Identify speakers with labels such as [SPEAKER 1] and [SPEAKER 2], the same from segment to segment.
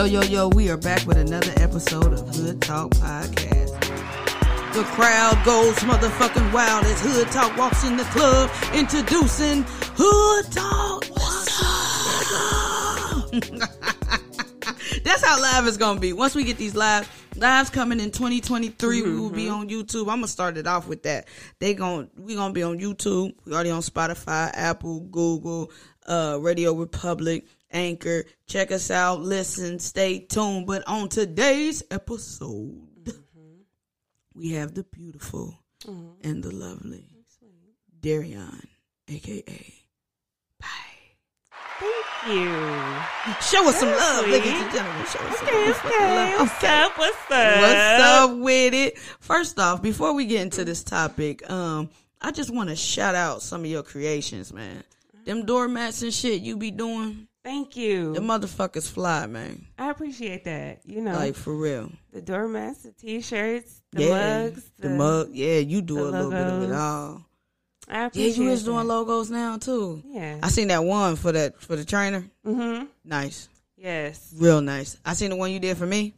[SPEAKER 1] Yo, yo, yo, we are back with another episode of Hood Talk Podcast. The crowd goes motherfucking wild as Hood Talk walks in the club, introducing Hood Talk. That's how live it's gonna be. Once we get these live lives coming in 2023, we will be on YouTube. I'm gonna start it off with that. They going we gonna be on YouTube. We already on Spotify, Apple, Google, uh, Radio Republic, Anchor. Check us out. Listen. Stay tuned. But on today's episode, mm-hmm. we have the beautiful mm-hmm. and the lovely Darreon, aka Pie.
[SPEAKER 2] Thank you.
[SPEAKER 1] Show us some love,
[SPEAKER 2] sweet.
[SPEAKER 1] ladies and gentlemen. Show us some
[SPEAKER 2] Okay,
[SPEAKER 1] motherfucking
[SPEAKER 2] okay.
[SPEAKER 1] love.
[SPEAKER 2] What's up? What's up?
[SPEAKER 1] What's up with it? First off, before we get into this topic, um, I just want to shout out some of your creations, man. Them mm-hmm. doormats and shit you be doing,
[SPEAKER 2] Thank you.
[SPEAKER 1] the motherfuckers fly, man.
[SPEAKER 2] I appreciate that. You know,
[SPEAKER 1] Like for real.
[SPEAKER 2] the doormats, the t-shirts, the
[SPEAKER 1] yeah,
[SPEAKER 2] mugs,
[SPEAKER 1] the, mug. Yeah, you do
[SPEAKER 2] the
[SPEAKER 1] a little bit of it all.
[SPEAKER 2] I appreciate.
[SPEAKER 1] Yeah, you was doing logos now too.
[SPEAKER 2] Yeah.
[SPEAKER 1] I seen that one for that for the trainer.
[SPEAKER 2] mm-hmm.
[SPEAKER 1] Nice,
[SPEAKER 2] Yes.
[SPEAKER 1] real nice. I seen the one you did for me.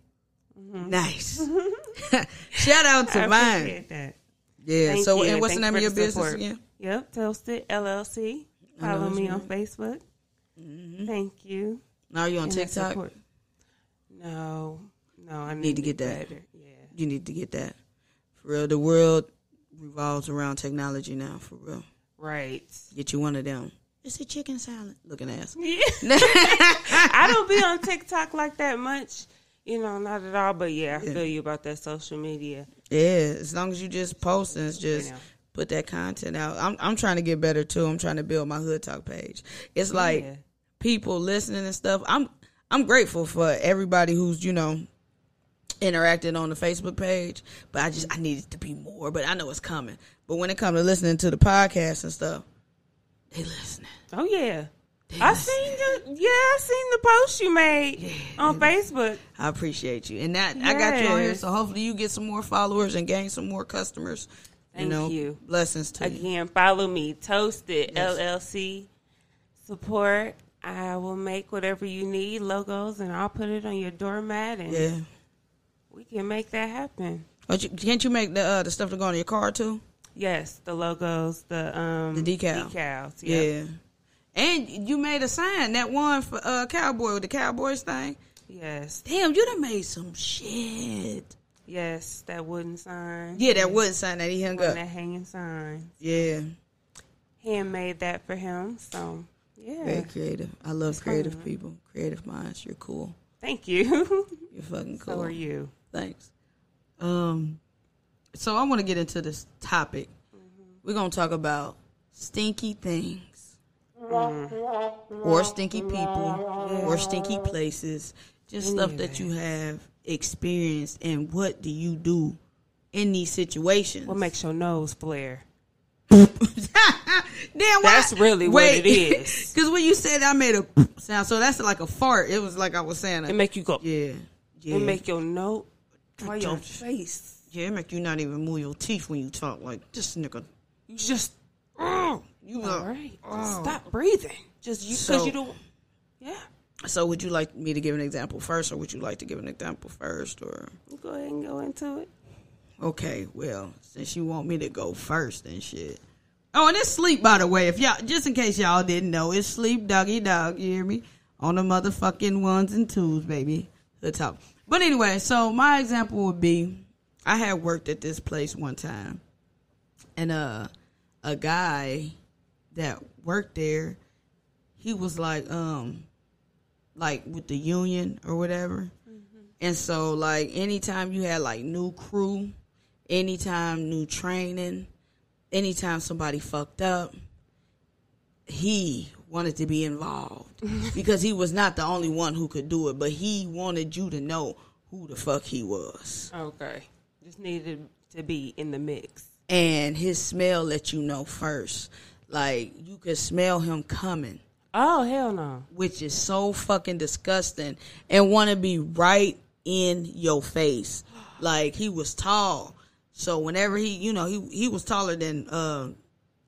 [SPEAKER 1] Nice. Shout out to
[SPEAKER 2] Mm-hmm. I
[SPEAKER 1] mine.
[SPEAKER 2] appreciate that.
[SPEAKER 1] Yeah.
[SPEAKER 2] Thank
[SPEAKER 1] so,
[SPEAKER 2] you.
[SPEAKER 1] and what's the
[SPEAKER 2] Thank
[SPEAKER 1] name of your business
[SPEAKER 2] support.
[SPEAKER 1] again?
[SPEAKER 2] Yep. Toasted LLC. Follow me on. Facebook.
[SPEAKER 1] Mm-hmm.
[SPEAKER 2] Thank you.
[SPEAKER 1] Now are you on
[SPEAKER 2] And
[SPEAKER 1] TikTok?
[SPEAKER 2] No. No, I
[SPEAKER 1] Need to get that.
[SPEAKER 2] better. Yeah.
[SPEAKER 1] You need to get that. For real, the world revolves around technology now. For real,
[SPEAKER 2] Right.
[SPEAKER 1] get you one of them. It's a chicken salad looking ass.
[SPEAKER 2] Yeah. I don't be on TikTok like that much. You know, not at all. But yeah, I feel you about that social media.
[SPEAKER 1] Yeah, as long as you just post and it's just
[SPEAKER 2] know.
[SPEAKER 1] Put that content out. I'm I'm trying to get better too. I'm trying to build my hood talk page. It's like
[SPEAKER 2] Yeah.
[SPEAKER 1] people listening and stuff. I'm I'm grateful for everybody who's you know interacting on the Facebook page, but I just I need it to be more. But I know it's coming. But when it comes to listening to the podcast and stuff, they listening.
[SPEAKER 2] Oh yeah.
[SPEAKER 1] They
[SPEAKER 2] I
[SPEAKER 1] listening.
[SPEAKER 2] seen the yeah, I seen the post you made on Facebook.
[SPEAKER 1] I appreciate you, and that I got you on here. So hopefully you get some more followers and gain some more customers.
[SPEAKER 2] Thank
[SPEAKER 1] you know,
[SPEAKER 2] you.
[SPEAKER 1] blessings to you.
[SPEAKER 2] Again, follow me, Toasted
[SPEAKER 1] Yes.
[SPEAKER 2] LLC. Support. I will make whatever you need, logos, and I'll put it on your doormat, and
[SPEAKER 1] Yeah.
[SPEAKER 2] we can make that happen.
[SPEAKER 1] But you, can't you make the uh, the stuff to go on your car too?
[SPEAKER 2] Yes, the logos, the um,
[SPEAKER 1] The decal.
[SPEAKER 2] decals.
[SPEAKER 1] Yeah. And you made a sign that one for uh, cowboy with the Cowboys thing.
[SPEAKER 2] Yes,
[SPEAKER 1] Damn, you done made some shit.
[SPEAKER 2] Yes, that wooden sign.
[SPEAKER 1] Yeah, that wooden sign that he hung up.
[SPEAKER 2] that hanging sign.
[SPEAKER 1] Yeah,
[SPEAKER 2] Handmade that for him. So yeah,
[SPEAKER 1] very creative. I love creative
[SPEAKER 2] fun.
[SPEAKER 1] people, creative minds. You're cool.
[SPEAKER 2] thank you.
[SPEAKER 1] You're fucking cool.
[SPEAKER 2] so are you?
[SPEAKER 1] Thanks. Um, so I want to get into this topic. We're gonna talk about stinky things, or stinky people, or stinky places, just
[SPEAKER 2] Any
[SPEAKER 1] stuff that
[SPEAKER 2] that.
[SPEAKER 1] you have experienced, and what do you do in these situations?
[SPEAKER 2] What makes your nose flare?
[SPEAKER 1] Damn, why?
[SPEAKER 2] That's really what
[SPEAKER 1] Wait.
[SPEAKER 2] it is.
[SPEAKER 1] Because when you said I made a sound, so that's like a fart. It was like I was saying,
[SPEAKER 2] It make you go.
[SPEAKER 1] yeah, yeah.
[SPEAKER 2] It make your nose. Try your face.
[SPEAKER 1] Yeah, it make you not even move your teeth when you talk like this nigga.
[SPEAKER 2] You just.
[SPEAKER 1] Oh, You
[SPEAKER 2] All
[SPEAKER 1] know.
[SPEAKER 2] right.
[SPEAKER 1] Oh.
[SPEAKER 2] Stop breathing. Just you because
[SPEAKER 1] So-
[SPEAKER 2] you don't. Yeah.
[SPEAKER 1] So would you like me to give an example first, or would you like to give an example first, or
[SPEAKER 2] Go ahead and go into it.
[SPEAKER 1] okay? Well, since you want me to go first and shit. Oh, and it's sleep by the way. If y'all, just in case y'all didn't know, it's sleep, doggy dog. You hear me? On the motherfucking ones and twos, baby. The top. But anyway, so my example would be, I had worked at this place one time, and uh, a guy that worked there, he was like, um, like with the union or whatever. Mm-hmm. And so like anytime you had like new crew, anytime new training, anytime somebody fucked up, he wanted to be involved because he was not the only one who could do it, but he wanted you to know who the fuck he was.
[SPEAKER 2] Okay. Just needed to be in the mix.
[SPEAKER 1] And his smell let you know first. Like you could smell him coming.
[SPEAKER 2] Oh hell no.
[SPEAKER 1] which is so fucking disgusting and want to be right in your face. Like he was tall, so whenever he, you know, he he was taller than uh,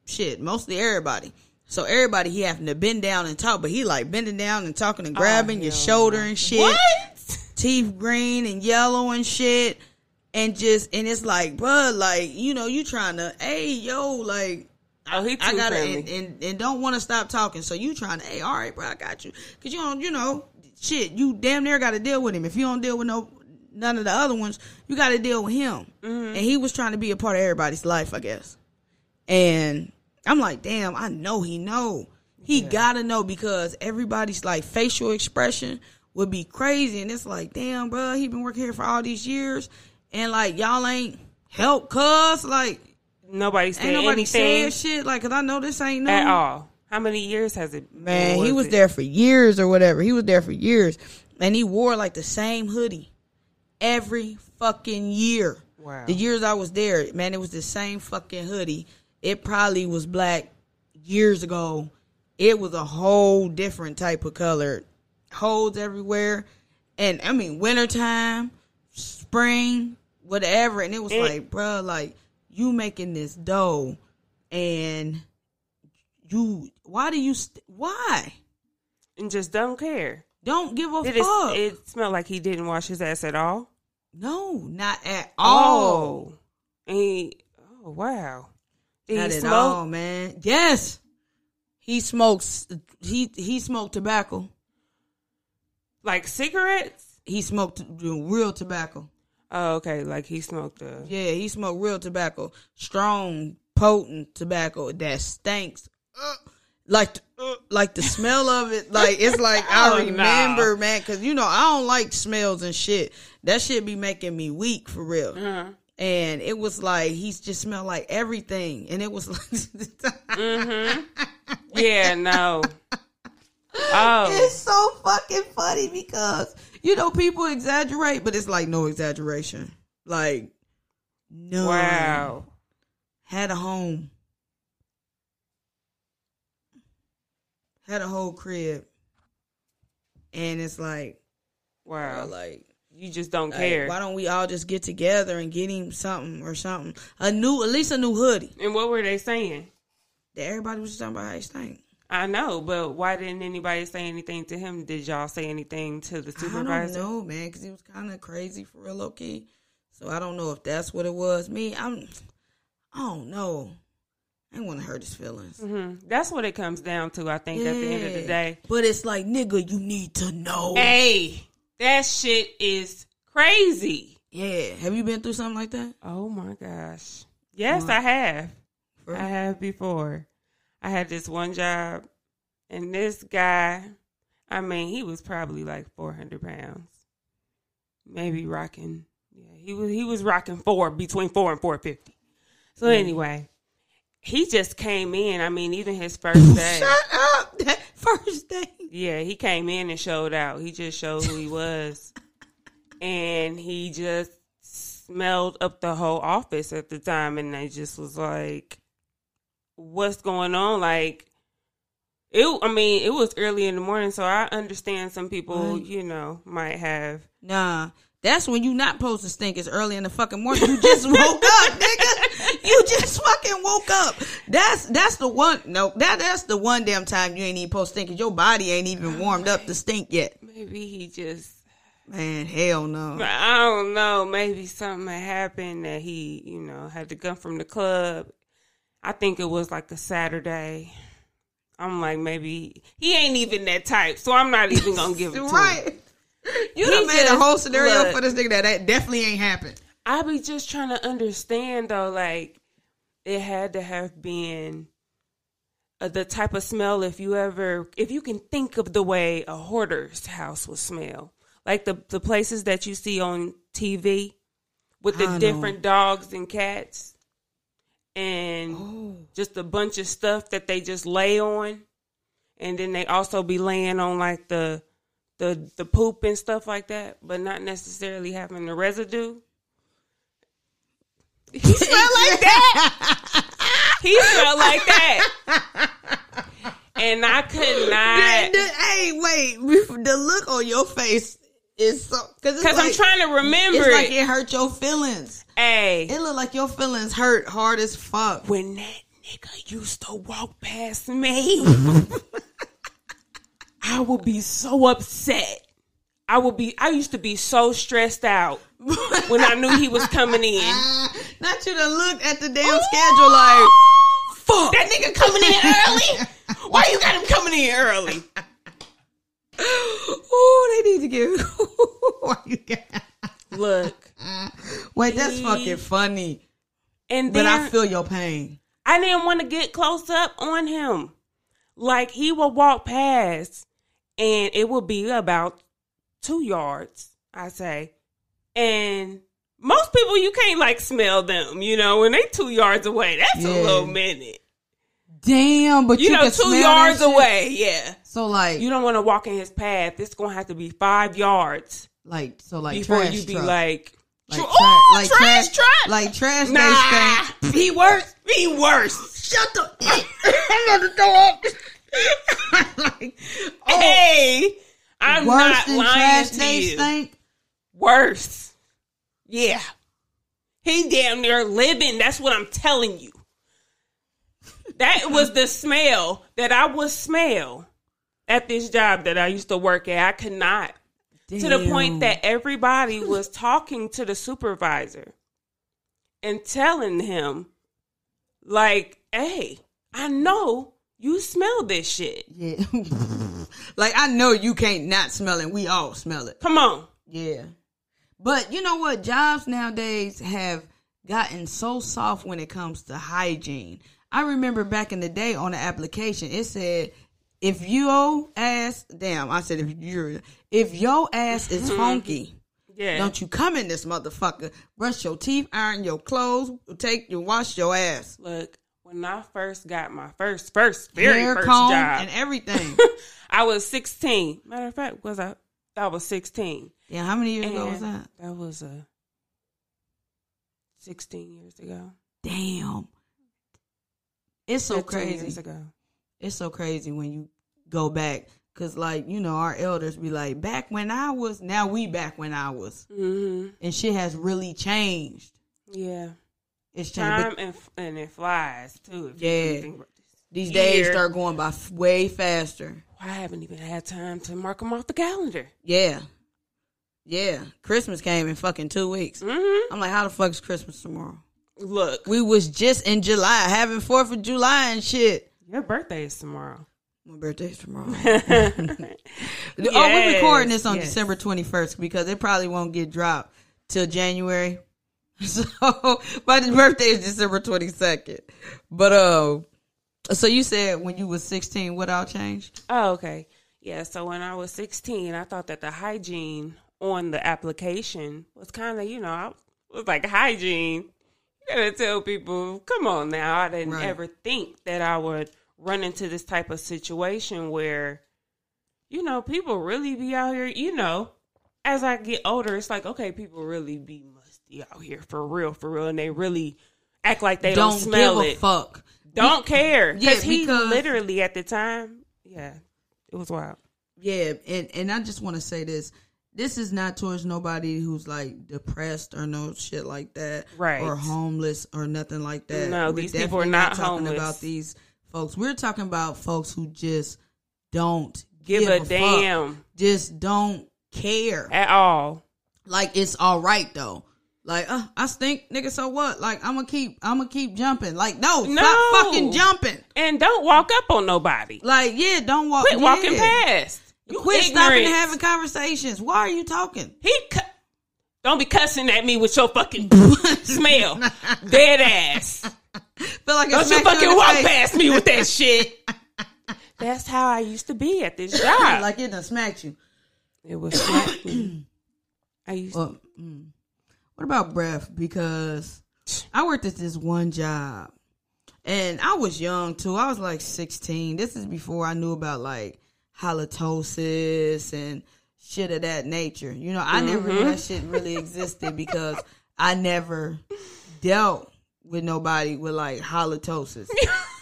[SPEAKER 1] shit, mostly everybody. So everybody he having to bend down and talk, but he like bending down and talking and grabbing your shoulder
[SPEAKER 2] no.
[SPEAKER 1] and shit.
[SPEAKER 2] What?
[SPEAKER 1] teeth green and yellow and shit. And just and it's like, bud, like, you know, you trying to, hey, yo, like
[SPEAKER 2] Oh, he
[SPEAKER 1] I gotta and, and, and don't want to stop talking. So you trying to, hey, all right, bro, I got you. Cause you don't, you know, shit, you damn near got to deal with him. If you don't deal with no none of the other ones, you got to deal with him.
[SPEAKER 2] Mm-hmm.
[SPEAKER 1] And he was trying to be a part of everybody's life, I guess. And I'm like, damn, I know he know. He gotta know because everybody's like facial expression would be crazy, and it's like, damn, bro, he been working here for all these years, and like y'all ain't help, cuz like
[SPEAKER 2] Nobody said
[SPEAKER 1] ain't nobody
[SPEAKER 2] anything
[SPEAKER 1] said shit, like, cause I know this ain't no
[SPEAKER 2] at all. How many years has it?
[SPEAKER 1] Man, he was
[SPEAKER 2] it?
[SPEAKER 1] there for years or whatever. He was there for years. And he wore like the same hoodie every fucking year.
[SPEAKER 2] Wow.
[SPEAKER 1] The years I was there, man, it was the same fucking hoodie. It probably was black years ago. It was a whole different type of color. Holes everywhere. And I mean, wintertime, spring, whatever. And it was
[SPEAKER 2] It-
[SPEAKER 1] like, bro, like, you making this dough and you why do you st- why
[SPEAKER 2] and just don't care.
[SPEAKER 1] don't give a
[SPEAKER 2] it,
[SPEAKER 1] fuck
[SPEAKER 2] it smelled like he didn't wash his ass at all?
[SPEAKER 1] no not at oh. all
[SPEAKER 2] Oh, and he, oh wow. Did
[SPEAKER 1] not
[SPEAKER 2] he
[SPEAKER 1] at
[SPEAKER 2] smoke?
[SPEAKER 1] all man yes he smokes he he smoked tobacco
[SPEAKER 2] Like cigarettes?
[SPEAKER 1] he smoked real tobacco
[SPEAKER 2] Oh, okay. Like he smoked a.
[SPEAKER 1] yeah he smoked real tobacco. Strong potent tobacco that stinks. Uh, like the, uh, like the smell of it. Like it's like i
[SPEAKER 2] Oh,
[SPEAKER 1] remember man because you know i don't like smells and shit. That shit be making me weak for real.
[SPEAKER 2] Uh-huh.
[SPEAKER 1] and it was like he just smelled like everything. And it was like
[SPEAKER 2] Yeah, no. Oh,
[SPEAKER 1] it's so fucking funny because you know people exaggerate but it's like no exaggeration like no
[SPEAKER 2] wow.
[SPEAKER 1] had a home had a whole crib and it's like
[SPEAKER 2] Wow.
[SPEAKER 1] like
[SPEAKER 2] You just don't
[SPEAKER 1] Like,
[SPEAKER 2] care.
[SPEAKER 1] why don't we all just get together and get him something or something? A new, at least a new hoodie.
[SPEAKER 2] and what were they saying?
[SPEAKER 1] That everybody was just talking about how he stank.
[SPEAKER 2] I know, but why didn't anybody say anything to him? Did y'all say anything to the
[SPEAKER 1] I don't
[SPEAKER 2] supervisor?
[SPEAKER 1] know, man, because he was kind of crazy for real, low key. So I don't know if that's what it was. Me, I'm, I don't know. I want to hurt his feelings.
[SPEAKER 2] hmm That's what it comes down to. I think at the end of the day.
[SPEAKER 1] But it's like, nigga, you need to know.
[SPEAKER 2] Hey, that shit is crazy.
[SPEAKER 1] Yeah. Have you been through something like that?
[SPEAKER 2] Oh my gosh. Yes,
[SPEAKER 1] What?
[SPEAKER 2] I have.
[SPEAKER 1] For-
[SPEAKER 2] I have before. I had this one job, and this guy, I mean, he was probably like four hundred pounds, maybe rocking. Yeah, he was he was rocking four between four and four fifty. So mm-hmm. anyway, he just came in. I mean, even his first day.
[SPEAKER 1] Shut up. That first day.
[SPEAKER 2] Yeah, he came in and showed out. He just showed who he was. and he just smelled up the whole office at the time and I just was like what's going on like it I mean, it was early in the morning, so I understand some people,
[SPEAKER 1] Right.
[SPEAKER 2] you know, might have
[SPEAKER 1] Nah, that's when you not supposed to stink. It's early in the fucking morning. You just woke up, nigga. You just fucking woke up. That's that's the one. No, that that's the one damn time you ain't even supposed to stink. your body ain't even warmed up to stink yet.
[SPEAKER 2] maybe he just
[SPEAKER 1] Man, hell no.
[SPEAKER 2] I don't know. Maybe something had happened that he, you know, had to come from the club. I think it was like a Saturday. I'm like, maybe he ain't even that type, so I'm not even gonna give it to him.
[SPEAKER 1] Right. You
[SPEAKER 2] He
[SPEAKER 1] done made a whole scenario
[SPEAKER 2] look.
[SPEAKER 1] for this nigga that, that definitely ain't happened.
[SPEAKER 2] I be just trying to understand though, like it had to have been uh, the type of smell if you ever, if you can think of the way a hoarder's house would smell, like the the places that you see on TV with the different dogs and cats, and
[SPEAKER 1] Oh.
[SPEAKER 2] just a bunch of stuff that they just lay on, and then they also be laying on like the the the poop and stuff like that, but not necessarily having the residue. He smelled like that. he smelled like that. And I could
[SPEAKER 1] The-
[SPEAKER 2] not
[SPEAKER 1] the- hey, wait. The look on your face is so because
[SPEAKER 2] because I'm trying to remember
[SPEAKER 1] It's like
[SPEAKER 2] it.
[SPEAKER 1] hurt your feelings.
[SPEAKER 2] Hey,
[SPEAKER 1] It looked like your feelings hurt hard as fuck.
[SPEAKER 2] when that nigga used to walk past me, I would be so upset. I would be. I used to be so stressed out when I knew he was coming in.
[SPEAKER 1] Not you to look at the damn schedule like,
[SPEAKER 2] Fuck that nigga coming in early. Why you got him coming in early?
[SPEAKER 1] Oh, they need to get. Why you got?
[SPEAKER 2] Look,
[SPEAKER 1] Wait, that's fucking funny.
[SPEAKER 2] and
[SPEAKER 1] But
[SPEAKER 2] then
[SPEAKER 1] I feel your pain.
[SPEAKER 2] I didn't want to get close up on him. Like he would walk past and it would be about two yards, I say. And most people you can't like smell them, you know, when they two yards away. That's
[SPEAKER 1] Yeah.
[SPEAKER 2] a little minute.
[SPEAKER 1] Damn, but
[SPEAKER 2] You,
[SPEAKER 1] you,
[SPEAKER 2] know, two yards away, yeah.
[SPEAKER 1] So like,
[SPEAKER 2] You don't want to walk in his path. It's gonna have to be five yards
[SPEAKER 1] like, so like
[SPEAKER 2] before
[SPEAKER 1] trash
[SPEAKER 2] you be
[SPEAKER 1] truck.
[SPEAKER 2] like,
[SPEAKER 1] like,
[SPEAKER 2] "Ooh,
[SPEAKER 1] tra- like
[SPEAKER 2] trash truck.
[SPEAKER 1] like trash
[SPEAKER 2] nah, he worse. He worse.
[SPEAKER 1] Shut the. Up. I'm gonna throw up. like, oh,
[SPEAKER 2] Hey, I'm
[SPEAKER 1] worse
[SPEAKER 2] not
[SPEAKER 1] than
[SPEAKER 2] lying
[SPEAKER 1] trash
[SPEAKER 2] to you.
[SPEAKER 1] stink.
[SPEAKER 2] Worse. Yeah. He damn near living. That's what I'm telling you. That mm-hmm. was the smell that I would smell at this job that I used to work at. I could not. To the point that everybody was talking to the supervisor and telling him, like, hey, I know you smell this shit.
[SPEAKER 1] Yeah. like I know you can't not smell it. We all smell it.
[SPEAKER 2] Come on.
[SPEAKER 1] Yeah. But you know what? Jobs nowadays have gotten so soft when it comes to hygiene. I remember back in the day on the application, it said if your ass, damn, I said if you're, if your ass is funky,
[SPEAKER 2] Yeah.
[SPEAKER 1] don't you come in this motherfucker. Brush your teeth, iron your clothes, take you wash your ass,
[SPEAKER 2] Look, when I first got my first, first, very
[SPEAKER 1] hair
[SPEAKER 2] first
[SPEAKER 1] comb
[SPEAKER 2] job,
[SPEAKER 1] and everything.
[SPEAKER 2] I was 16. Matter of fact, was I? I was 16.
[SPEAKER 1] yeah, how many years ago was that?
[SPEAKER 2] That was uh, 16 years ago.
[SPEAKER 1] Damn. It's so crazy. It's so crazy when you go back because like you know our elders be like back when i was now we back when i was.
[SPEAKER 2] Hmm
[SPEAKER 1] and shit has really changed.
[SPEAKER 2] Yeah.
[SPEAKER 1] it's changed
[SPEAKER 2] Time and, and it flies too.
[SPEAKER 1] Yeah.
[SPEAKER 2] You think about
[SPEAKER 1] these days start going by way faster.
[SPEAKER 2] I haven't even had time to mark them off the calendar.
[SPEAKER 1] yeah. Yeah. Christmas came in fucking two weeks.
[SPEAKER 2] Hmm
[SPEAKER 1] i'm like how the fuck is christmas tomorrow
[SPEAKER 2] Look,
[SPEAKER 1] we was just in july having fourth of july and shit
[SPEAKER 2] your birthday is tomorrow.
[SPEAKER 1] my birthday's tomorrow
[SPEAKER 2] yes,
[SPEAKER 1] oh we're recording this on
[SPEAKER 2] yes.
[SPEAKER 1] december 21st because it probably won't get dropped till january So my birthday is December twenty second. But uh so you said when you was sixteen, what all changed?
[SPEAKER 2] Oh, okay. Yeah, so when I was 16, I thought that the hygiene on the application was kind of, you know, I was like, hygiene. You gotta tell people, come on now. I didn't
[SPEAKER 1] Right.
[SPEAKER 2] ever think that I would run into this type of situation where, you know, people really be out here, you know, as I get older, it's like, okay, people really be musty out here for real, for real. And they really act like they don't, smell
[SPEAKER 1] give
[SPEAKER 2] it.
[SPEAKER 1] a fuck.
[SPEAKER 2] don't care.
[SPEAKER 1] Yeah,
[SPEAKER 2] Because he literally at the time, yeah, it was wild.
[SPEAKER 1] Yeah, and and I just want to say this. This is not towards nobody who's like depressed or no shit like that,
[SPEAKER 2] Right.
[SPEAKER 1] Or homeless or nothing like that.
[SPEAKER 2] No,
[SPEAKER 1] We're
[SPEAKER 2] these people are
[SPEAKER 1] definitely
[SPEAKER 2] not
[SPEAKER 1] talking
[SPEAKER 2] homeless.
[SPEAKER 1] about these folks. We're talking about folks who just don't
[SPEAKER 2] Give, a,
[SPEAKER 1] fuck.
[SPEAKER 2] damn
[SPEAKER 1] Just don't care.
[SPEAKER 2] at all.
[SPEAKER 1] like it's all right though. Like, uh, I stink, nigga. So what? Like, I'm gonna keep, I'm gonna keep jumping. Like, no,
[SPEAKER 2] No.
[SPEAKER 1] stop fucking jumping.
[SPEAKER 2] And don't walk up on nobody.
[SPEAKER 1] Like, yeah, don't walk.
[SPEAKER 2] Quit walking past. You
[SPEAKER 1] Quit stopping
[SPEAKER 2] ignorant.
[SPEAKER 1] and having conversations. Why are you talking?
[SPEAKER 2] He cu- don't be cussing at me with your fucking smell, dead ass.
[SPEAKER 1] Feel like
[SPEAKER 2] Don't you fucking walk past me with that shit. That's how I used to be at this job.
[SPEAKER 1] like it done smacked you.
[SPEAKER 2] it was. smacking. I used.
[SPEAKER 1] Well, mm. what about breath? Because I worked at this one job, and I was young too. I was like 16. This is before I knew about like halitosis and shit of that nature. You know, I never knew that mm-hmm. shit really existed because I never dealt with nobody with like halitosis.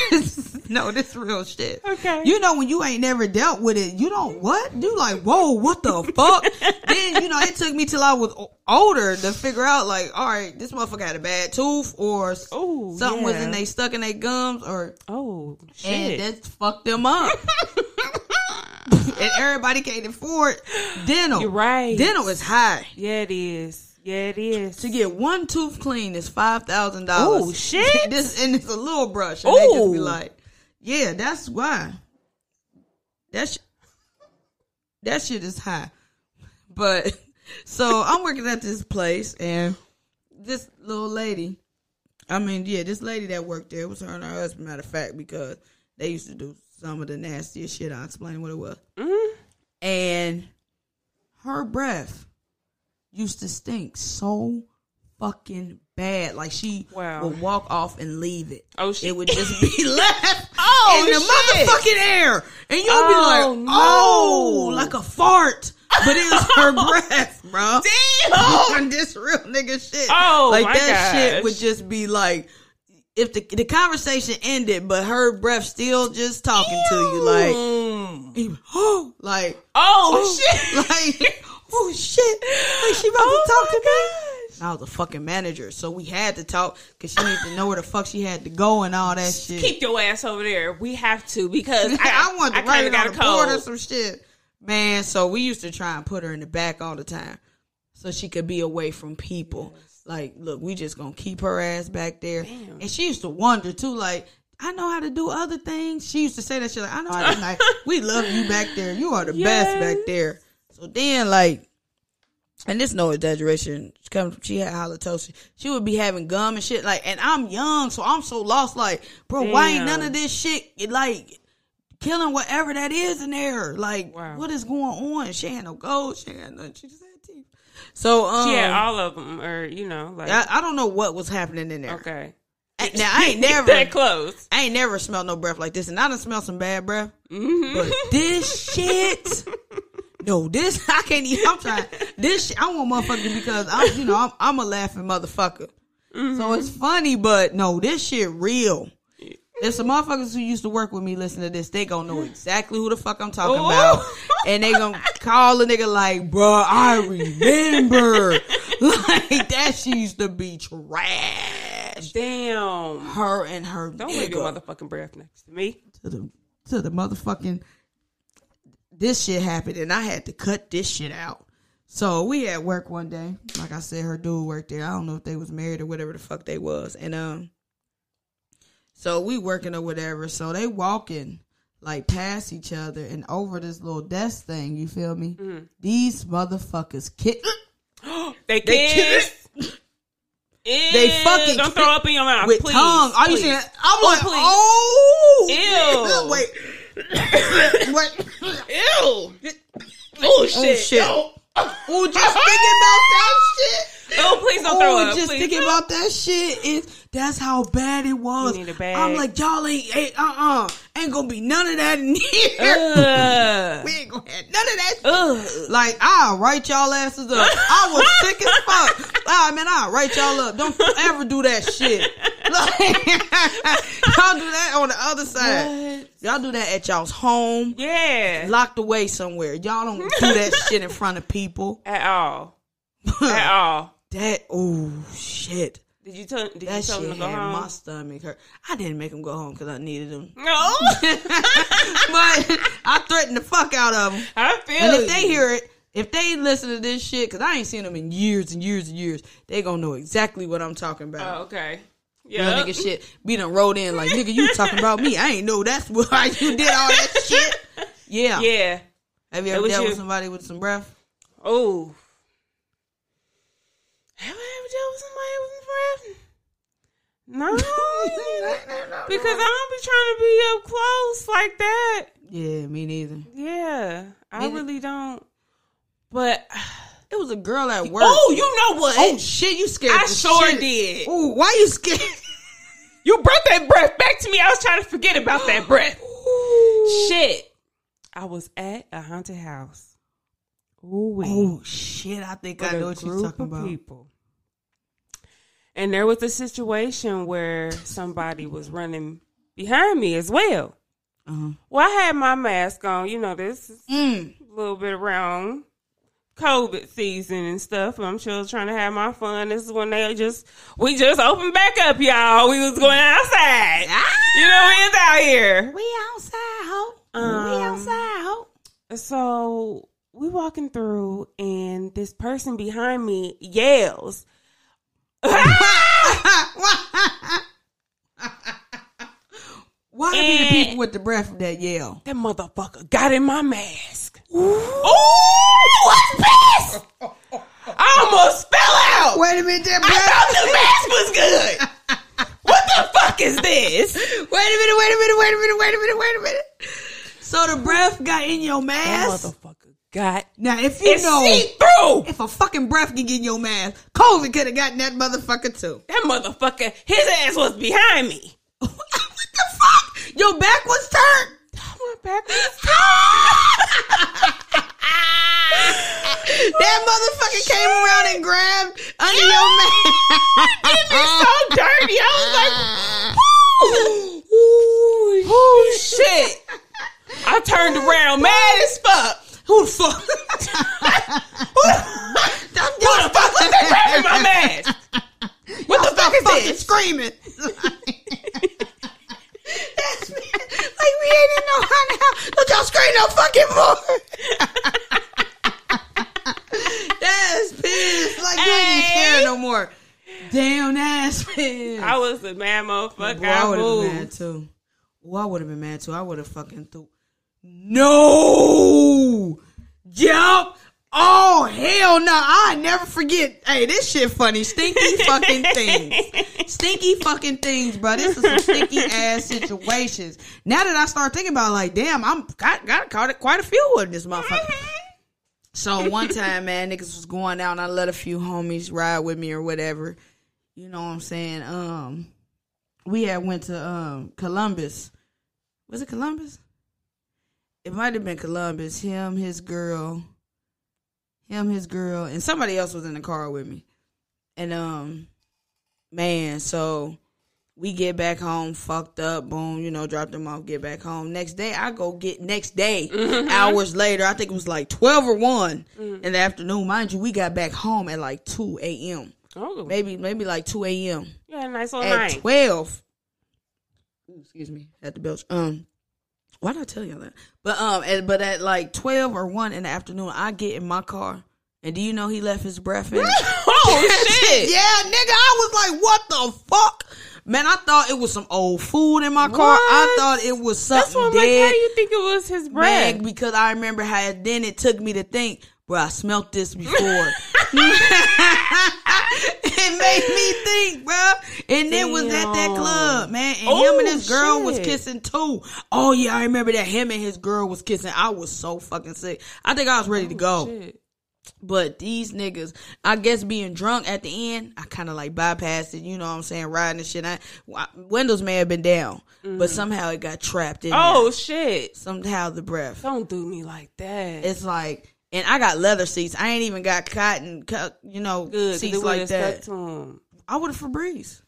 [SPEAKER 1] no, this real shit.
[SPEAKER 2] Okay.
[SPEAKER 1] You know when you ain't never dealt with it, you don't what? You like, whoa, what the fuck? then you know it took me till I was older to figure out like, all right, this motherfucker had a bad tooth or s-
[SPEAKER 2] Oh,
[SPEAKER 1] something was
[SPEAKER 2] yeah.
[SPEAKER 1] in they stuck in their gums or
[SPEAKER 2] Oh
[SPEAKER 1] and
[SPEAKER 2] shit!
[SPEAKER 1] that fucked them up. and everybody can't afford dental.
[SPEAKER 2] You're right.
[SPEAKER 1] Dental is high.
[SPEAKER 2] Yeah, it is. Yeah, it is.
[SPEAKER 1] To get one tooth clean is five thousand dollars.
[SPEAKER 2] Oh, shit.
[SPEAKER 1] this and it's a little brush. And they just be like, yeah, that's why. That's that shit is high. But so I'm working at this place and this little lady, I mean, yeah, this lady that worked there was her and her husband, matter of fact, because they used to do some of the nastiest shit. I'll explain what it was.
[SPEAKER 2] Mhm.
[SPEAKER 1] And her breath used to stink so fucking bad. Like she
[SPEAKER 2] Wow.
[SPEAKER 1] would walk off and leave it.
[SPEAKER 2] Oh, shit.
[SPEAKER 1] It would just be left
[SPEAKER 2] Oh,
[SPEAKER 1] in the
[SPEAKER 2] shit.
[SPEAKER 1] motherfucking air. And you'll
[SPEAKER 2] Oh,
[SPEAKER 1] be like, oh,
[SPEAKER 2] no.
[SPEAKER 1] like a fart. But it was her breath, bro.
[SPEAKER 2] Damn.
[SPEAKER 1] this real nigga shit.
[SPEAKER 2] Oh,
[SPEAKER 1] like that shit would just be like if the the conversation ended, but her breath still just talking to you, like,
[SPEAKER 2] Mm.
[SPEAKER 1] oh, like,
[SPEAKER 2] Oh, shit.
[SPEAKER 1] like, oh shit, like she about
[SPEAKER 2] Oh,
[SPEAKER 1] to talk to me. I was a fucking manager, so we had to talk because she needed to know where the fuck she had to go and all that shit.
[SPEAKER 2] Keep your ass over there. We have to because I,
[SPEAKER 1] I, wanted to
[SPEAKER 2] I
[SPEAKER 1] write it
[SPEAKER 2] got
[SPEAKER 1] on the board or some shit. Man, so we used to try and put her in the back all the time so she could be away from people. Like, look, we just gonna keep her ass back there.
[SPEAKER 2] Damn.
[SPEAKER 1] And she used to wonder too, like, I know how to do other things. She used to say that shit like, I know how to like, we love you back there. You are the best back there. So then like and this no exaggeration. She come she had halitosis. She would be having gum and shit like and I'm young, so I'm so lost like, bro, why ain't none of this shit like killing whatever that is in there? Like
[SPEAKER 2] Wow.
[SPEAKER 1] what is going on? She had no gold, she had nothing. She just had teeth. So um
[SPEAKER 2] She had all of them, or you know, like
[SPEAKER 1] I, I don't know what was happening in there.
[SPEAKER 2] okay,
[SPEAKER 1] And- Now I ain't never
[SPEAKER 2] that close.
[SPEAKER 1] I ain't never smelled no breath like this, and I done smelled some bad breath.
[SPEAKER 2] Mhm.
[SPEAKER 1] But this shit, no, this I can't even. I'm trying. This shit, I want motherfucker because I'm, you know, I'm, I'm a laughing motherfucker. Mm-hmm. So it's funny, but no, this shit real. There's some motherfuckers who used to work with me. Listen to this, they gonna know exactly who the fuck I'm oh. talking
[SPEAKER 2] Ooh.
[SPEAKER 1] about, and they gonna call a nigga like, "Bruh, I remember." like that. She used to be trash.
[SPEAKER 2] Damn!
[SPEAKER 1] Her and her
[SPEAKER 2] Don't leave your
[SPEAKER 1] nigga
[SPEAKER 2] motherfucking breath next to me.
[SPEAKER 1] to the to the motherfucking this shit happened and I had to cut this shit out. So we at work one day. Like I said, her dude worked there. I don't know if they was married or whatever the fuck they was. And um so we working or whatever. So they walking like past each other and over this little desk thing, you feel me? These motherfuckers kick
[SPEAKER 2] They
[SPEAKER 1] They
[SPEAKER 2] kiss.
[SPEAKER 1] They fucking
[SPEAKER 2] don't throw up in your mouth,
[SPEAKER 1] with
[SPEAKER 2] please.
[SPEAKER 1] tongue. Are you saying I'm
[SPEAKER 2] Oh,
[SPEAKER 1] like,
[SPEAKER 2] please.
[SPEAKER 1] oh
[SPEAKER 2] Ew.
[SPEAKER 1] Wait. Wait.
[SPEAKER 2] Ew! Oh
[SPEAKER 1] Oh
[SPEAKER 2] shit!
[SPEAKER 1] shit.
[SPEAKER 2] Oh,
[SPEAKER 1] Oh, just thinking about that shit.
[SPEAKER 2] oh, please don't throw
[SPEAKER 1] oh,
[SPEAKER 2] up.
[SPEAKER 1] just
[SPEAKER 2] please.
[SPEAKER 1] thinking about that shit is that's how bad it was.
[SPEAKER 2] You need a bag.
[SPEAKER 1] I'm like, y'all ain't, ain't uh uh ain't gonna be none of that in here.
[SPEAKER 2] Ugh.
[SPEAKER 1] we ain't gonna have none of that.
[SPEAKER 2] Ugh.
[SPEAKER 1] Like I'll write y'all asses up. I was sick as fuck. Ah man, I'll write y'all up. Don't ever do that shit. Y'all do that on the other side.
[SPEAKER 2] What?
[SPEAKER 1] Y'all do that at y'all's home,
[SPEAKER 2] Yeah.
[SPEAKER 1] locked away somewhere. Y'all don't do that shit in front of people.
[SPEAKER 2] At all. At all.
[SPEAKER 1] That oh shit.
[SPEAKER 2] Did you tell? Did
[SPEAKER 1] That
[SPEAKER 2] you tell
[SPEAKER 1] shit
[SPEAKER 2] him to go
[SPEAKER 1] had
[SPEAKER 2] home?
[SPEAKER 1] my stomach hurt. I didn't make him go home because I needed him,
[SPEAKER 2] No.
[SPEAKER 1] but I threatened the fuck out of him.
[SPEAKER 2] I feel.
[SPEAKER 1] And if they hear it, if they listen to this shit, because I ain't seen them in years and years and years, they gonna know exactly what I'm talking about.
[SPEAKER 2] Oh, okay.
[SPEAKER 1] Real nigga shit. We done rolled in like nigga, you talking about me? I ain't know that's why you did all that shit. Yeah.
[SPEAKER 2] Yeah.
[SPEAKER 1] Have you ever dealt
[SPEAKER 2] you.
[SPEAKER 1] with somebody with some breath?
[SPEAKER 2] Oh. Have I ever dealt with somebody with some breath? No. because I don't be trying to be up close like that.
[SPEAKER 1] yeah, me neither.
[SPEAKER 2] Yeah. I
[SPEAKER 1] Neither-
[SPEAKER 2] really don't. But
[SPEAKER 1] It was a girl at work.
[SPEAKER 2] oh, you know what?
[SPEAKER 1] Oh shit, you scared
[SPEAKER 2] I sure
[SPEAKER 1] shit.
[SPEAKER 2] did.
[SPEAKER 1] Ooh, why you scared?
[SPEAKER 2] You brought that breath back to me. I was trying to forget about that breath. Shit. I was at a haunted house. Ooh,
[SPEAKER 1] Oh shit, I think I know what you're talking about.
[SPEAKER 2] people. And there was a situation where somebody was running behind me as well.
[SPEAKER 1] Uh-huh.
[SPEAKER 2] Well, I had my mask on. You know, this is
[SPEAKER 1] Mm.
[SPEAKER 2] a little bit around COVID season and stuff. I'm sure trying to have my fun. This is when they just we just opened back up, y'all. We was going outside.
[SPEAKER 1] Ah!
[SPEAKER 2] You know, we is out here.
[SPEAKER 1] We outside.
[SPEAKER 2] Um,
[SPEAKER 1] we outside,
[SPEAKER 2] so we walking through, and this person behind me yells.
[SPEAKER 1] Why do be the people with the breath of that yell?
[SPEAKER 2] That motherfucker got in my mask. Ooh, what's this? I almost fell out.
[SPEAKER 1] Wait a minute, that
[SPEAKER 2] I thought the mask was good. What the fuck is this?
[SPEAKER 1] Wait a minute, wait a minute, wait a minute, wait a minute, wait a minute. So the breath got in your mask.
[SPEAKER 2] That motherfucker got
[SPEAKER 1] Now, if you
[SPEAKER 2] it's
[SPEAKER 1] know,
[SPEAKER 2] through.
[SPEAKER 1] if a fucking breath can get in your mask, COVID could have gotten that motherfucker too.
[SPEAKER 2] That motherfucker, his ass was behind me.
[SPEAKER 1] what the fuck? Your back was turned.
[SPEAKER 2] My back was
[SPEAKER 1] That motherfucker came around and grabbed under your mask.
[SPEAKER 2] so dirty. I was like, oh shit. I turned around mad as fuck.
[SPEAKER 1] Who the fuck?
[SPEAKER 2] Who the fuck was that grabbing my mask? What the fuck is
[SPEAKER 1] fucking
[SPEAKER 2] this?
[SPEAKER 1] screaming. That's me. Like we ain't in no honey house. Don't y'all scream no fucking more. That's pissed. Like you ain't scared no more. Damn, that's pissed.
[SPEAKER 2] I was a mad motherfucker.
[SPEAKER 1] Boy, I
[SPEAKER 2] I
[SPEAKER 1] would have been mad too. Well, I would have been mad too. I would have fucking threw. No! Jump! Oh, hell no. I never forget. Hey, this shit funny. Stinky fucking things. Stinky fucking things, bro. This is some stinky ass situations. Now that I start thinking about it, like, damn, I'm got, got caught it quite a few of this motherfucker. So one time, man, niggas was going out and I let a few homies ride with me or whatever. You know what I'm saying? Um, we had went to um Columbus. Was it Columbus? It might have been Columbus. Him, his girl, him, his girl, and somebody else was in the car with me. And um, man, so we get back home, fucked up, boom, you know, drop them off, get back home. Next day, I go get next day, hours later. I think it was like twelve or one in the afternoon. Mind you, we got back home at like two a.m.
[SPEAKER 2] Oh,
[SPEAKER 1] Maybe maybe like two a.m
[SPEAKER 2] Yeah, nice little
[SPEAKER 1] at
[SPEAKER 2] night.
[SPEAKER 1] twelve. Ooh, excuse me, at the belch. Um, why did I tell you that? But um, at, but at like twelve or one in the afternoon, I get in my car, and do you know he left his breath in?
[SPEAKER 2] oh shit!
[SPEAKER 1] yeah, nigga, I was like, what the fuck? Man, I thought it was some old food in my car. I thought it was
[SPEAKER 2] That's
[SPEAKER 1] something
[SPEAKER 2] what I'm like. How
[SPEAKER 1] dead.
[SPEAKER 2] you think it was his breath?
[SPEAKER 1] Man, because I remember how then it took me to think, bro, I smelt this before. it made me think, bro. And it was at that club, man. And
[SPEAKER 2] Oh,
[SPEAKER 1] him and his oh, girl was kissing too. Oh yeah, I remember that him and his girl was kissing. I was so fucking sick. I think I was ready to oh, go.
[SPEAKER 2] Shit.
[SPEAKER 1] But these niggas, I guess being drunk at the end, I kind of like bypassed it. You know what I'm saying? Riding and shit. I, windows may have been down, but mm. somehow it got trapped in.
[SPEAKER 2] Oh
[SPEAKER 1] there.
[SPEAKER 2] shit!
[SPEAKER 1] somehow the breath.
[SPEAKER 2] Don't do me like that.
[SPEAKER 1] It's like, and I got leather seats. I ain't even got cotton, you know,
[SPEAKER 2] good.
[SPEAKER 1] seats like that.
[SPEAKER 2] stuck to him.
[SPEAKER 1] I would have Febreze.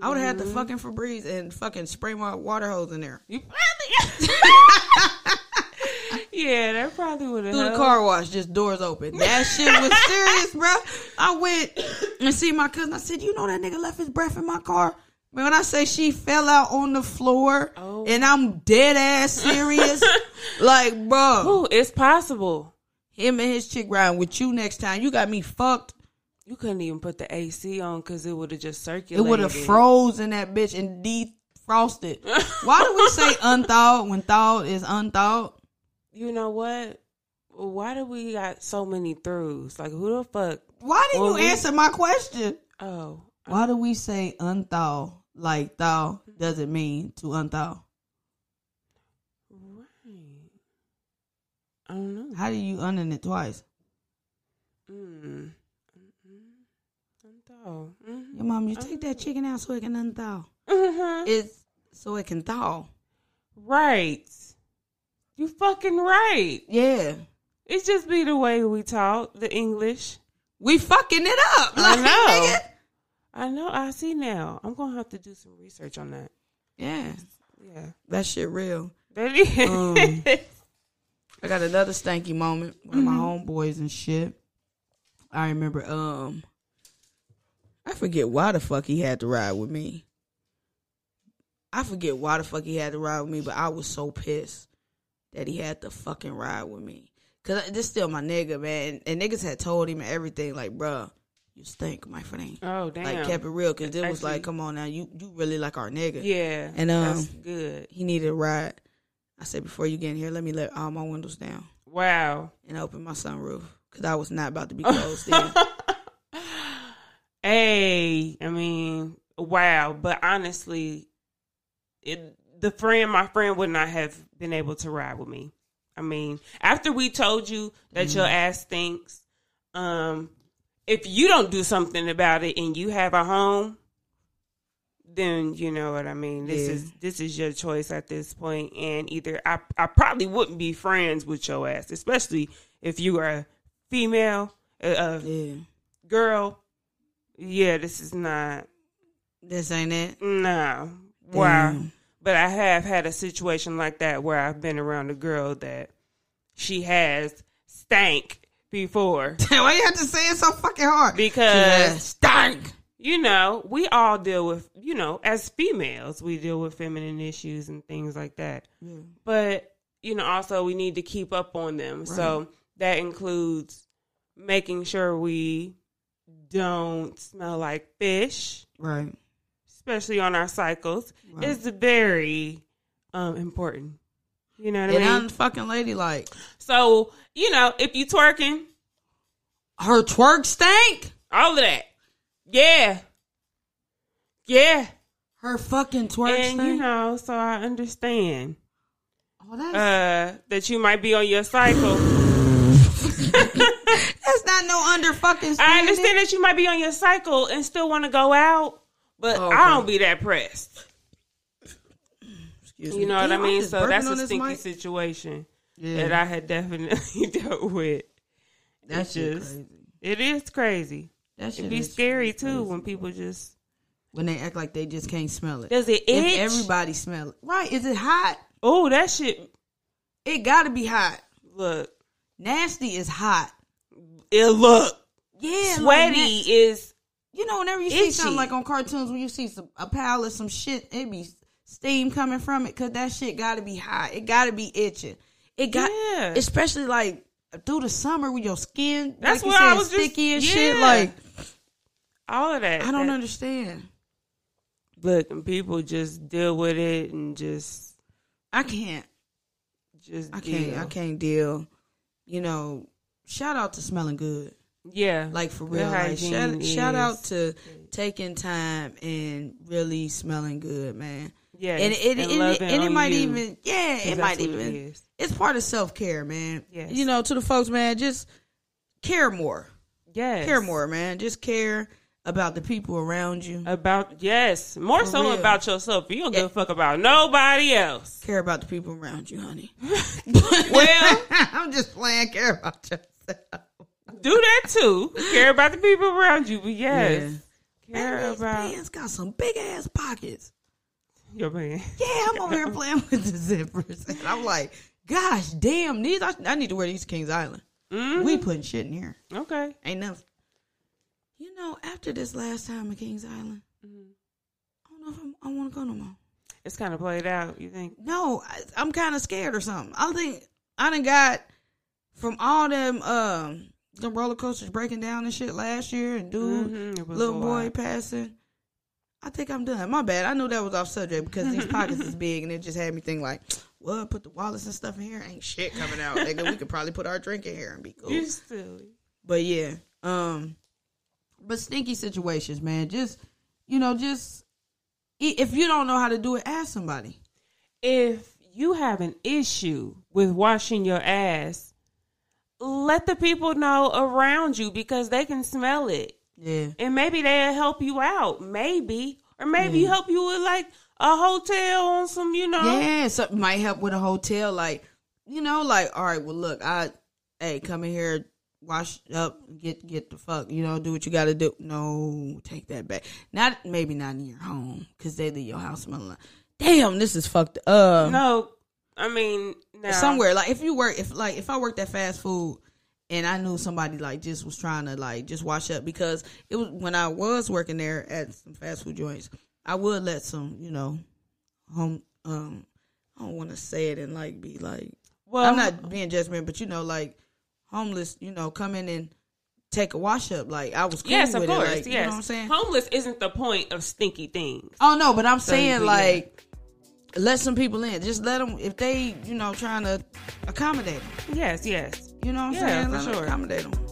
[SPEAKER 1] I would have had
[SPEAKER 2] Mm-hmm.
[SPEAKER 1] the fucking Febreze and fucking spray my water hose in there.
[SPEAKER 2] Yeah, that probably would have.
[SPEAKER 1] Through the car wash, just doors open. That shit was serious, bro. I went and see my cousin. I said, "You know that nigga left his breath in my car." Man, when I say she fell out on the floor,
[SPEAKER 2] Oh.
[SPEAKER 1] and I'm dead ass serious, like, bro,
[SPEAKER 2] Ooh, it's possible.
[SPEAKER 1] Him and his chick riding with you next time. You got me fucked.
[SPEAKER 2] You couldn't even put the AC on because it would have just circulated.
[SPEAKER 1] It would have froze in that bitch and defrosted. Why do we say unthawed when thawed is unthawed?
[SPEAKER 2] You know what? Why do we got so many throughs? Like who the fuck?
[SPEAKER 1] Why didn't
[SPEAKER 2] Well,
[SPEAKER 1] you
[SPEAKER 2] we-
[SPEAKER 1] answer my question?
[SPEAKER 2] Oh,
[SPEAKER 1] Why do we say unthaw like thaw doesn't mean to unthaw?
[SPEAKER 2] I don't know.
[SPEAKER 1] How do you unin it twice?
[SPEAKER 2] Mm. Oh. Mm.
[SPEAKER 1] Your mom, you take that chicken out so it can unthaw.
[SPEAKER 2] Mhm.
[SPEAKER 1] It's so it can thaw.
[SPEAKER 2] Right. You fucking right.
[SPEAKER 1] Yeah.
[SPEAKER 2] It's just be the way we talk, the English.
[SPEAKER 1] We fucking it up. Like, I
[SPEAKER 2] know.
[SPEAKER 1] nigga.
[SPEAKER 2] I know. I see now. I'm gonna have to do some research on that.
[SPEAKER 1] Yeah.
[SPEAKER 2] Yeah.
[SPEAKER 1] That shit real.
[SPEAKER 2] That is.
[SPEAKER 1] Um, I got another stanky moment. One of my homeboys and shit. I remember um I forget why the fuck he had to ride with me. I forget why the fuck he had to ride with me, but I was so pissed. that he had to fucking ride with me. Cause this still my nigga, man. And niggas had told him everything, like, bruh, you stink, my friend.
[SPEAKER 2] Oh damn.
[SPEAKER 1] Like kept it real, cause it was like, come on now, you you really like our nigga.
[SPEAKER 2] yeah.
[SPEAKER 1] And, um,
[SPEAKER 2] that's good.
[SPEAKER 1] He needed a ride. I said, before you get in here, let me let all my windows down
[SPEAKER 2] Wow.
[SPEAKER 1] and open my sunroof, cause I was not about to be closed in.
[SPEAKER 2] Hey, I mean, wow. But honestly, it, the friend, my friend, would not have been able to ride with me. I mean, after we told you that your ass stinks, um, if you don't do something about it and you have a home, then you know what I mean. This
[SPEAKER 1] Yeah.
[SPEAKER 2] is this is your choice at this point, and either I I probably wouldn't be friends with your ass, especially if you are a female, uh, uh,
[SPEAKER 1] yeah,
[SPEAKER 2] girl. Yeah, this is not
[SPEAKER 1] this ain't it.
[SPEAKER 2] no. Wow.
[SPEAKER 1] Damn.
[SPEAKER 2] But I have had a situation like that where I've been around a girl that she has stank before.
[SPEAKER 1] Why you have to say it so fucking hard?
[SPEAKER 2] Because
[SPEAKER 1] stank.
[SPEAKER 2] You know, we all deal with, you know, as females, we deal with feminine issues and things like that. But, you know, also we need to keep up on them. So that includes making sure we don't smell like fish,
[SPEAKER 1] Right.
[SPEAKER 2] especially on our cycles,
[SPEAKER 1] Right.
[SPEAKER 2] is very um, important. You know what I
[SPEAKER 1] And
[SPEAKER 2] mean?
[SPEAKER 1] I'm fucking ladylike.
[SPEAKER 2] so, you know, if you twerking,
[SPEAKER 1] Her twerk stank.
[SPEAKER 2] all of that. Yeah. Yeah.
[SPEAKER 1] Her fucking twerk
[SPEAKER 2] and
[SPEAKER 1] stank.
[SPEAKER 2] you know, so I understand
[SPEAKER 1] oh, that's,
[SPEAKER 2] uh, that you might be on your cycle.
[SPEAKER 1] that's not no under fucking.
[SPEAKER 2] I understand that you might be on your cycle and still want to go out, but
[SPEAKER 1] Okay.
[SPEAKER 2] I don't be that pressed.
[SPEAKER 1] Excuse
[SPEAKER 2] You
[SPEAKER 1] me.
[SPEAKER 2] know what
[SPEAKER 1] Damn,
[SPEAKER 2] I
[SPEAKER 1] I'm
[SPEAKER 2] mean? So that's a stinky
[SPEAKER 1] mic.
[SPEAKER 2] situation
[SPEAKER 1] Yeah,
[SPEAKER 2] that I had definitely dealt with.
[SPEAKER 1] That's
[SPEAKER 2] just-
[SPEAKER 1] crazy.
[SPEAKER 2] It is crazy.
[SPEAKER 1] That shit
[SPEAKER 2] It'd be
[SPEAKER 1] is
[SPEAKER 2] scary too
[SPEAKER 1] crazy.
[SPEAKER 2] when people just
[SPEAKER 1] when they act like they just can't smell it.
[SPEAKER 2] does it
[SPEAKER 1] If
[SPEAKER 2] itch?
[SPEAKER 1] everybody smell it, right? Is it hot?
[SPEAKER 2] oh, that shit.
[SPEAKER 1] It got to be hot.
[SPEAKER 2] Look,
[SPEAKER 1] Nasty is hot.
[SPEAKER 2] it look
[SPEAKER 1] Yeah,
[SPEAKER 2] sweaty.
[SPEAKER 1] na-
[SPEAKER 2] is
[SPEAKER 1] you know, whenever you see something like on cartoons, when you see some a pile of some shit, it be steam coming from it because that shit got to be hot. It got to be itching. It got,
[SPEAKER 2] Yeah.
[SPEAKER 1] especially like through the summer with your skin.
[SPEAKER 2] That's
[SPEAKER 1] like
[SPEAKER 2] what I
[SPEAKER 1] said,
[SPEAKER 2] was just-
[SPEAKER 1] sticky and shit.
[SPEAKER 2] yeah.
[SPEAKER 1] Like
[SPEAKER 2] all of that.
[SPEAKER 1] I don't
[SPEAKER 2] That-
[SPEAKER 1] understand.
[SPEAKER 2] Look, people just deal with it and just
[SPEAKER 1] I can't.
[SPEAKER 2] just
[SPEAKER 1] I can't.
[SPEAKER 2] deal.
[SPEAKER 1] I can't deal. You know, shout out to smelling good.
[SPEAKER 2] Yeah,
[SPEAKER 1] Like for real. Like
[SPEAKER 2] hygiene
[SPEAKER 1] shout, shout out to taking time and really smelling good, man.
[SPEAKER 2] Yeah,
[SPEAKER 1] and it, it, and, it, and it might
[SPEAKER 2] you,
[SPEAKER 1] even yeah, it might even
[SPEAKER 2] is.
[SPEAKER 1] it's part of self care, man.
[SPEAKER 2] Yes.
[SPEAKER 1] You know, to the folks, man, just care more.
[SPEAKER 2] yes
[SPEAKER 1] Care more, man. Just care about the people around you.
[SPEAKER 2] about yes, more
[SPEAKER 1] For
[SPEAKER 2] so
[SPEAKER 1] real.
[SPEAKER 2] about yourself. You don't
[SPEAKER 1] Yeah.
[SPEAKER 2] give a fuck about nobody else.
[SPEAKER 1] care about the people around you, honey.
[SPEAKER 2] Well,
[SPEAKER 1] I'm just playing. Care about yourself.
[SPEAKER 2] do that too. Care about the people around you, but yes, care
[SPEAKER 1] Man,
[SPEAKER 2] about
[SPEAKER 1] pants got some big ass pockets.
[SPEAKER 2] Your man.
[SPEAKER 1] Yeah, I'm over here playing with the zippers, and I'm like, gosh, damn, these I, I need to wear these to Kings Island.
[SPEAKER 2] Mhm.
[SPEAKER 1] We putting shit in here.
[SPEAKER 2] Okay.
[SPEAKER 1] Ain't nothing. You know, after this last time at Kings Island,
[SPEAKER 2] Mm-hmm.
[SPEAKER 1] I don't know if I'm, I want to go no more.
[SPEAKER 2] It's kind of played out. You think?
[SPEAKER 1] No, I, I'm kind of scared or something. I think I done got from all them um them roller coasters breaking down and shit last year, and dude,
[SPEAKER 2] Mhm,
[SPEAKER 1] little boy
[SPEAKER 2] lot.
[SPEAKER 1] passing. I think I'm done. My bad. I knew that was off subject because these pockets is big, and it just had me think like, well, put the wallets and stuff in here. Ain't shit coming out. Nigga, we could probably put our drink in here and be cool.
[SPEAKER 2] You silly.
[SPEAKER 1] But yeah, um, but stinky situations, man. Just you know, just if you don't know how to do it, ask somebody.
[SPEAKER 2] if you have an issue with washing your ass, let the people know around you because they can smell it.
[SPEAKER 1] Yeah,
[SPEAKER 2] And maybe they'll help you out. Maybe. Or maybe help you with like a hotel on some, you know.
[SPEAKER 1] yeah. Something might help with a hotel, like you know, like all right. Well, look, I hey, come in here, wash up, get get the fuck, you know, do what you got to do. No, take that back. Not maybe not in your home because they leave your house smelling. Like, Damn, this is fucked. up.
[SPEAKER 2] No, I mean, now,
[SPEAKER 1] somewhere like if you work if like if I worked at fast food and I knew somebody like just was trying to like just wash up because it was when I was working there at some fast food joints, I would let some you know home um I don't want to say it and like be like
[SPEAKER 2] Well,
[SPEAKER 1] I'm not being judgmental, but you know, like homeless, you know, come in and take a wash up. Like I was cool
[SPEAKER 2] yes,
[SPEAKER 1] with
[SPEAKER 2] of course.
[SPEAKER 1] it. Like,
[SPEAKER 2] yes.
[SPEAKER 1] You know what I'm saying?
[SPEAKER 2] Homeless isn't the point of stinky things.
[SPEAKER 1] Oh no, but I'm
[SPEAKER 2] So
[SPEAKER 1] saying like let some people in. Just let them if they, you know, trying to accommodate them.
[SPEAKER 2] Yes, yes.
[SPEAKER 1] You know what I'm
[SPEAKER 2] Yeah,
[SPEAKER 1] saying?
[SPEAKER 2] for sure.
[SPEAKER 1] accommodate them.